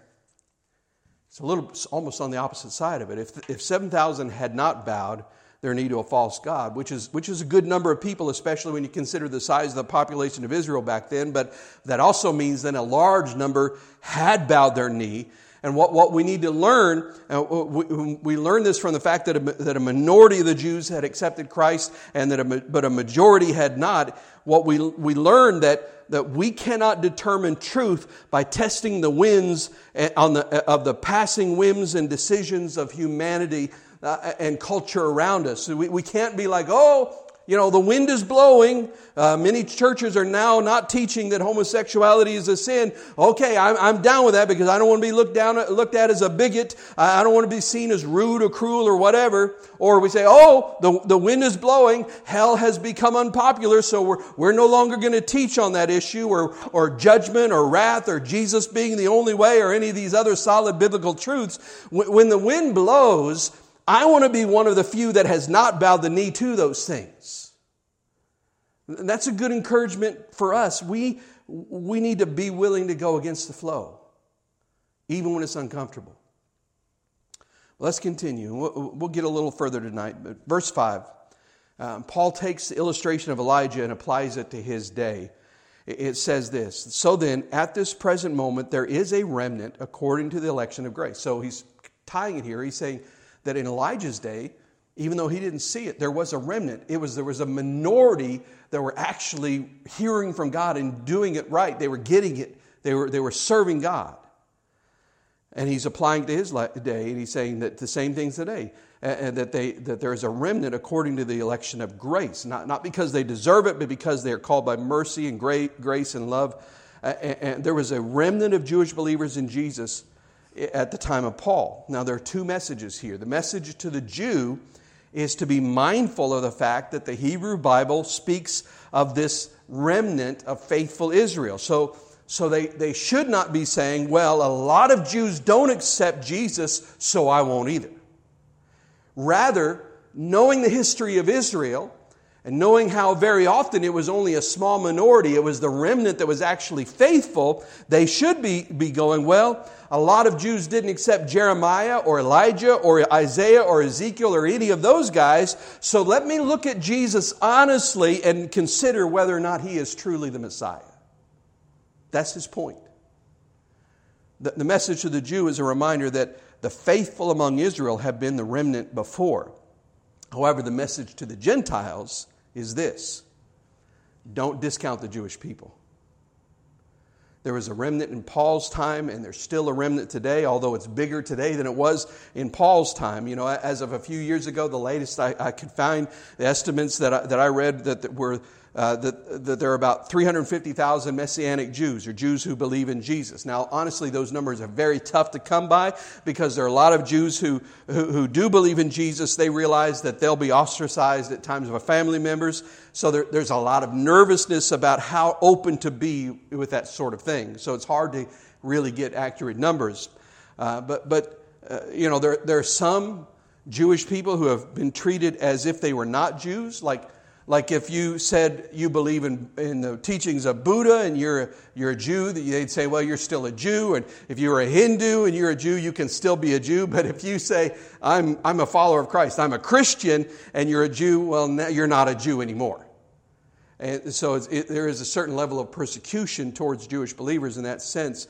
Speaker 1: It's a little almost on the opposite side of it. If, if 7,000 had not bowed their knee to a false God, which is, which is a good number of people, especially when you consider the size of the population of Israel back then, but that also means then a large number had bowed their knee and what, what we need to learn, uh, we, we learn this from the fact that a, that a minority of the Jews had accepted Christ and that a, but a majority had not. What we, we learn that, that we cannot determine truth by testing the winds uh, on the, uh, of the passing whims and decisions of humanity uh, and culture around us. We, we can't be like, oh, you know, the wind is blowing. Uh, many churches are now not teaching that homosexuality is a sin. Okay, I'm, I'm down with that because I don't want to be looked down, looked at as a bigot. I don't want to be seen as rude or cruel or whatever. Or we say, oh, the, the wind is blowing. Hell has become unpopular, so we're, we're no longer going to teach on that issue or, or judgment or wrath or Jesus being the only way or any of these other solid biblical truths. When, when the wind blows, I want to be one of the few that has not bowed the knee to those things. That's a good encouragement for us. We, we need to be willing to go against the flow, even when it's uncomfortable. Let's continue. We'll, we'll get a little further tonight. But verse 5, um, Paul takes the illustration of Elijah and applies it to his day. It says this So then, at this present moment, there is a remnant according to the election of grace. So he's tying it here. He's saying, that in Elijah's day, even though he didn't see it, there was a remnant. It was, there was a minority that were actually hearing from God and doing it right. They were getting it, they were, they were serving God. And he's applying to his day, and he's saying that the same things today. And that, they, that there is a remnant according to the election of grace, not, not because they deserve it, but because they are called by mercy and great grace and love. And there was a remnant of Jewish believers in Jesus at the time of Paul. Now, there are two messages here. The message to the Jew is to be mindful of the fact that the Hebrew Bible speaks of this remnant of faithful Israel. So, so they, they should not be saying, well, a lot of Jews don't accept Jesus, so I won't either. Rather, knowing the history of Israel, and knowing how very often it was only a small minority, it was the remnant that was actually faithful, they should be, be going, well, a lot of Jews didn't accept Jeremiah or Elijah or Isaiah or Ezekiel or any of those guys, so let me look at Jesus honestly and consider whether or not he is truly the Messiah. That's his point. The, the message to the Jew is a reminder that the faithful among Israel have been the remnant before. However, the message to the Gentiles is this don't discount the Jewish people. There was a remnant in Paul's time, and there's still a remnant today, although it's bigger today than it was in Paul's time. You know, as of a few years ago, the latest I, I could find, the estimates that I, that I read that, that were uh, that, that there are about 350,000 Messianic Jews, or Jews who believe in Jesus. Now, honestly, those numbers are very tough to come by because there are a lot of Jews who, who, who do believe in Jesus. They realize that they'll be ostracized at times by family members. So there, there's a lot of nervousness about how open to be with that sort of thing. So it's hard to really get accurate numbers. Uh, but, but uh, you know, there, there are some Jewish people who have been treated as if they were not Jews, like like if you said you believe in, in the teachings of Buddha and you're, you're a Jew, they'd say, well, you're still a Jew. And if you're a Hindu and you're a Jew, you can still be a Jew. But if you say, I'm, I'm a follower of Christ, I'm a Christian, and you're a Jew, well, you're not a Jew anymore. And so it, there is a certain level of persecution towards Jewish believers in that sense.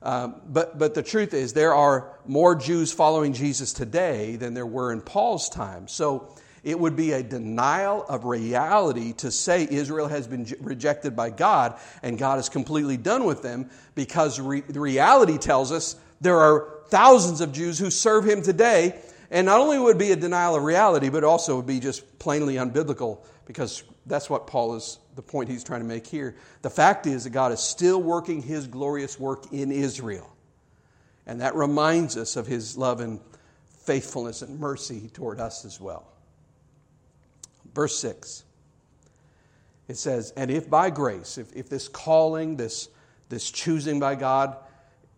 Speaker 1: Um, but, but the truth is, there are more Jews following Jesus today than there were in Paul's time. So it would be a denial of reality to say Israel has been rejected by God and God is completely done with them because re- the reality tells us there are thousands of Jews who serve him today. And not only would it be a denial of reality, but also would be just plainly unbiblical because that's what Paul is, the point he's trying to make here. The fact is that God is still working his glorious work in Israel. And that reminds us of his love and faithfulness and mercy toward us as well. Verse 6. It says, And if by grace, if, if this calling, this, this choosing by God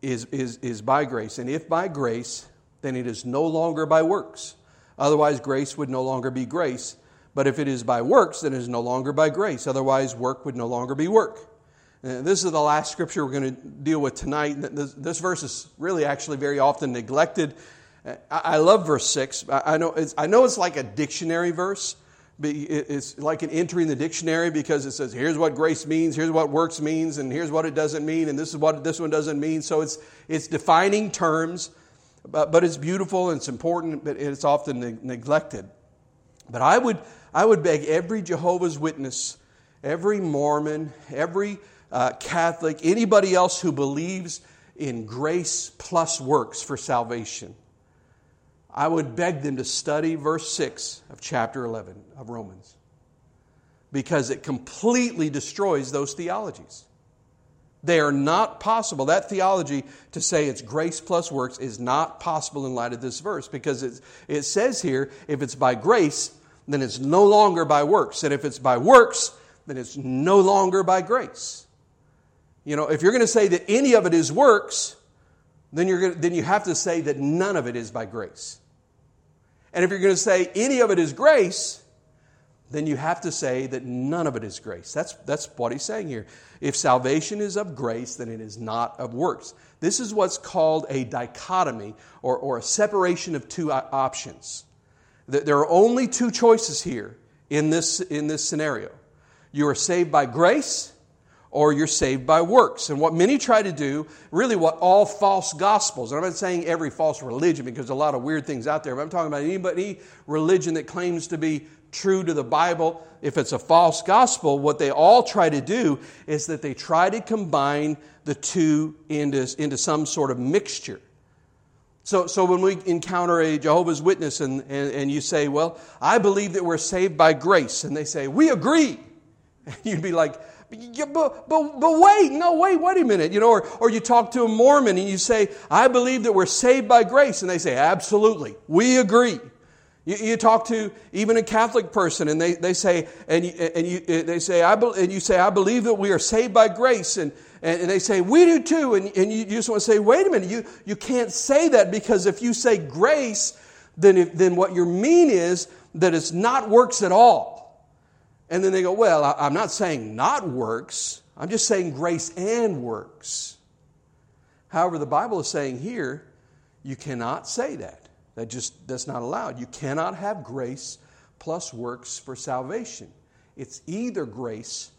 Speaker 1: is, is, is by grace, and if by grace, then it is no longer by works. Otherwise, grace would no longer be grace. But if it is by works, then it is no longer by grace. Otherwise, work would no longer be work. And this is the last scripture we're going to deal with tonight. This, this verse is really actually very often neglected. I, I love verse 6. I, I, know it's, I know it's like a dictionary verse, it's like an entry in the dictionary because it says here's what grace means here's what works means and here's what it doesn't mean and this is what this one doesn't mean. So it's it's defining terms but, but it's beautiful and it's important but it's often ne- neglected. But i would i would beg every jehovah's witness every mormon every uh, catholic anybody else who believes in grace plus works for salvation I would beg them to study verse 6 of chapter 11 of Romans because it completely destroys those theologies. They are not possible. That theology to say it's grace plus works is not possible in light of this verse because it, it says here if it's by grace, then it's no longer by works. And if it's by works, then it's no longer by grace. You know, if you're going to say that any of it is works, then, you're to, then you have to say that none of it is by grace. And if you're going to say any of it is grace, then you have to say that none of it is grace. That's, that's what he's saying here. If salvation is of grace, then it is not of works. This is what's called a dichotomy or, or a separation of two options. There are only two choices here in this, in this scenario. You are saved by grace or you're saved by works. And what many try to do, really what all false gospels, and I'm not saying every false religion because there's a lot of weird things out there, but I'm talking about anybody, any religion that claims to be true to the Bible, if it's a false gospel, what they all try to do is that they try to combine the two into, into some sort of mixture. So, so when we encounter a Jehovah's Witness and, and, and you say, Well, I believe that we're saved by grace, and they say, We agree. You'd be like, but, but, but wait, no, wait, wait a minute. You know, or, or you talk to a Mormon and you say, I believe that we're saved by grace. And they say, absolutely, we agree. You, you talk to even a Catholic person and they, they say, and, you, and you, they say, I be, and you say, I believe that we are saved by grace. And, and, they say, we do too. And, and you, just want to say, wait a minute, you, you can't say that because if you say grace, then, if, then what you mean is that it's not works at all. And then they go, Well, I'm not saying not works, I'm just saying grace and works. However, the Bible is saying here, you cannot say that. That just that's not allowed. You cannot have grace plus works for salvation. It's either grace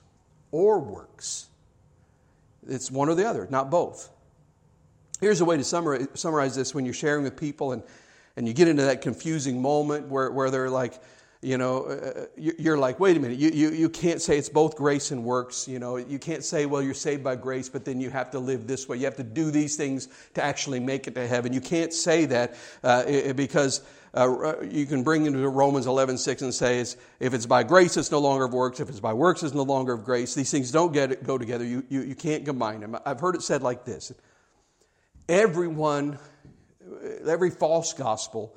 Speaker 1: or works. It's one or the other, not both. Here's a way to summarize, summarize this when you're sharing with people and, and you get into that confusing moment where, where they're like, you know, uh, you're like, wait a minute, you, you, you can't say it's both grace and works. You know, you can't say, well, you're saved by grace, but then you have to live this way. You have to do these things to actually make it to heaven. You can't say that uh, because uh, you can bring into Romans 11, 6 and say, if it's by grace, it's no longer of works. If it's by works, it's no longer of grace. These things don't get go together. You, you, you can't combine them. I've heard it said like this Everyone, every false gospel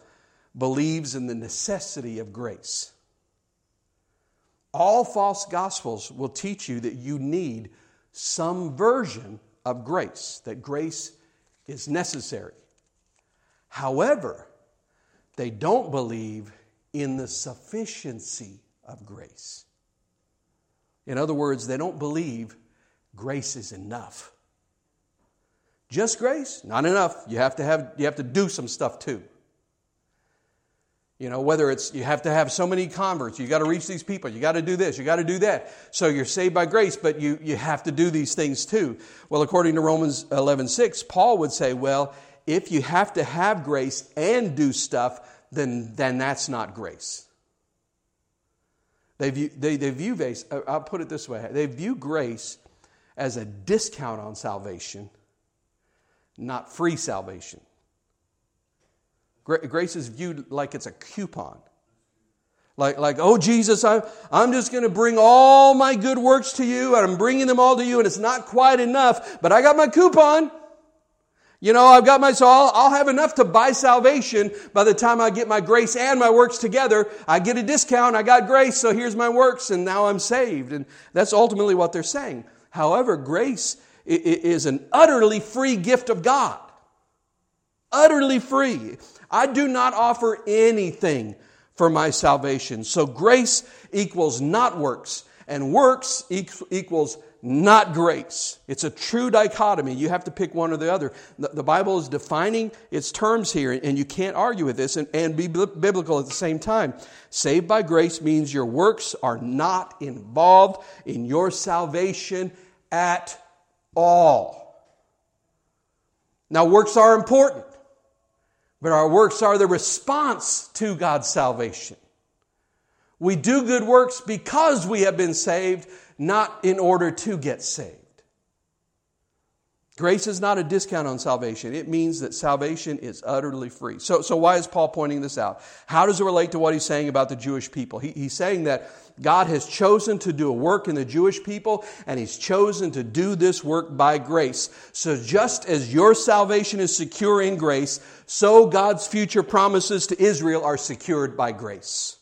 Speaker 1: believes in the necessity of grace. All false gospels will teach you that you need some version of grace, that grace is necessary. However, they don't believe in the sufficiency of grace. In other words, they don't believe grace is enough. Just grace? Not enough. You have to have you have to do some stuff too. You know, whether it's you have to have so many converts, you got to reach these people, you got to do this, you got to do that. So you're saved by grace, but you, you have to do these things too. Well, according to Romans 11 6, Paul would say, well, if you have to have grace and do stuff, then, then that's not grace. They view, they, they view grace, uh, I'll put it this way they view grace as a discount on salvation, not free salvation. Grace is viewed like it's a coupon. Like, like oh, Jesus, I, I'm just going to bring all my good works to you, and I'm bringing them all to you, and it's not quite enough, but I got my coupon. You know, I've got my, so I'll, I'll have enough to buy salvation by the time I get my grace and my works together. I get a discount, I got grace, so here's my works, and now I'm saved. And that's ultimately what they're saying. However, grace is an utterly free gift of God. Utterly free. I do not offer anything for my salvation. So grace equals not works, and works equals not grace. It's a true dichotomy. You have to pick one or the other. The, Bible is defining its terms here, and you can't argue with this and, and be biblical at the same time. Saved by grace means your works are not involved in your salvation at all. Now, works are important. But our works are the response to God's salvation. We do good works because we have been saved, not in order to get saved. Grace is not a discount on salvation. It means that salvation is utterly free. So, so why is Paul pointing this out? How does it relate to what he's saying about the Jewish people? He, he's saying that God has chosen to do a work in the Jewish people, and he's chosen to do this work by grace. So just as your salvation is secure in grace, so God's future promises to Israel are secured by grace.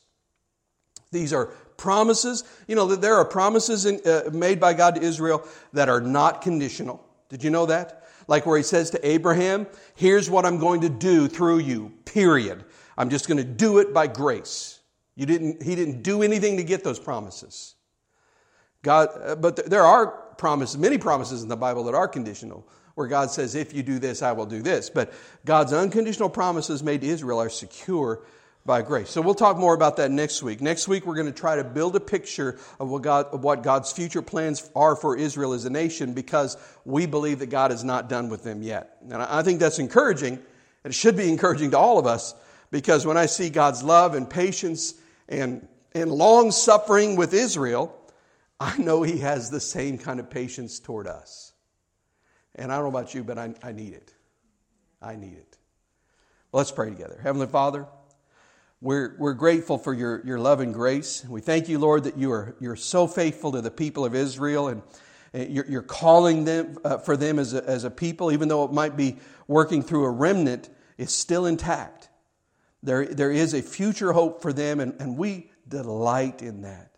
Speaker 1: These are promises. You know, that there are promises in, uh, made by God to Israel that are not conditional. Did you know that? Like where he says to Abraham, here's what I'm going to do through you, period. I'm just going to do it by grace. You didn't, he didn't do anything to get those promises. God, uh, but there are promises, many promises in the Bible that are conditional, where God says, if you do this, I will do this. But God's unconditional promises made to Israel are secure by grace. So we'll talk more about that next week. Next week, we're going to try to build a picture of what, God, of what God's future plans are for Israel as a nation because we believe that God is not done with them yet. And I think that's encouraging, and it should be encouraging to all of us because when I see God's love and patience and, and long suffering with Israel, I know He has the same kind of patience toward us. And I don't know about you, but I, I need it. I need it. Well, let's pray together. Heavenly Father, we're, we're grateful for your, your love and grace. We thank you, Lord, that you are you're so faithful to the people of Israel and you're, you're calling them uh, for them as a, as a people, even though it might be working through a remnant, is still intact. There, there is a future hope for them, and, and we delight in that.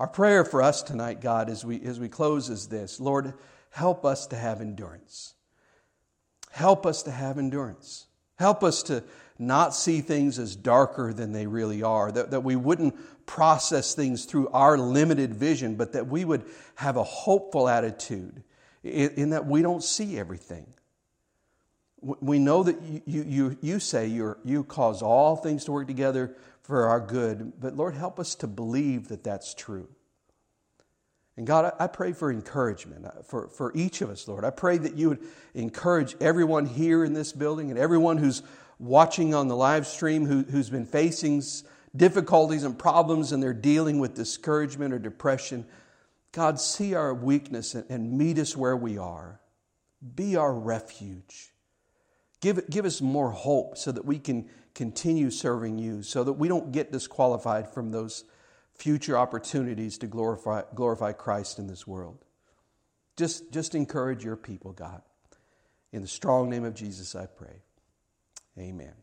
Speaker 1: Our prayer for us tonight, God, as we, as we close, is this Lord, help us to have endurance. Help us to have endurance. Help us to, not see things as darker than they really are, that, that we wouldn't process things through our limited vision, but that we would have a hopeful attitude in, in that we don't see everything. We know that you, you, you say you you cause all things to work together for our good, but Lord, help us to believe that that's true. And God, I pray for encouragement uh, for, for each of us, Lord. I pray that you would encourage everyone here in this building and everyone who's watching on the live stream who, who's been facing difficulties and problems and they're dealing with discouragement or depression, God, see our weakness and meet us where we are. Be our refuge. Give, give us more hope so that we can continue serving you, so that we don't get disqualified from those future opportunities to glorify, glorify Christ in this world. Just, just encourage your people, God. In the strong name of Jesus, I pray. Amen.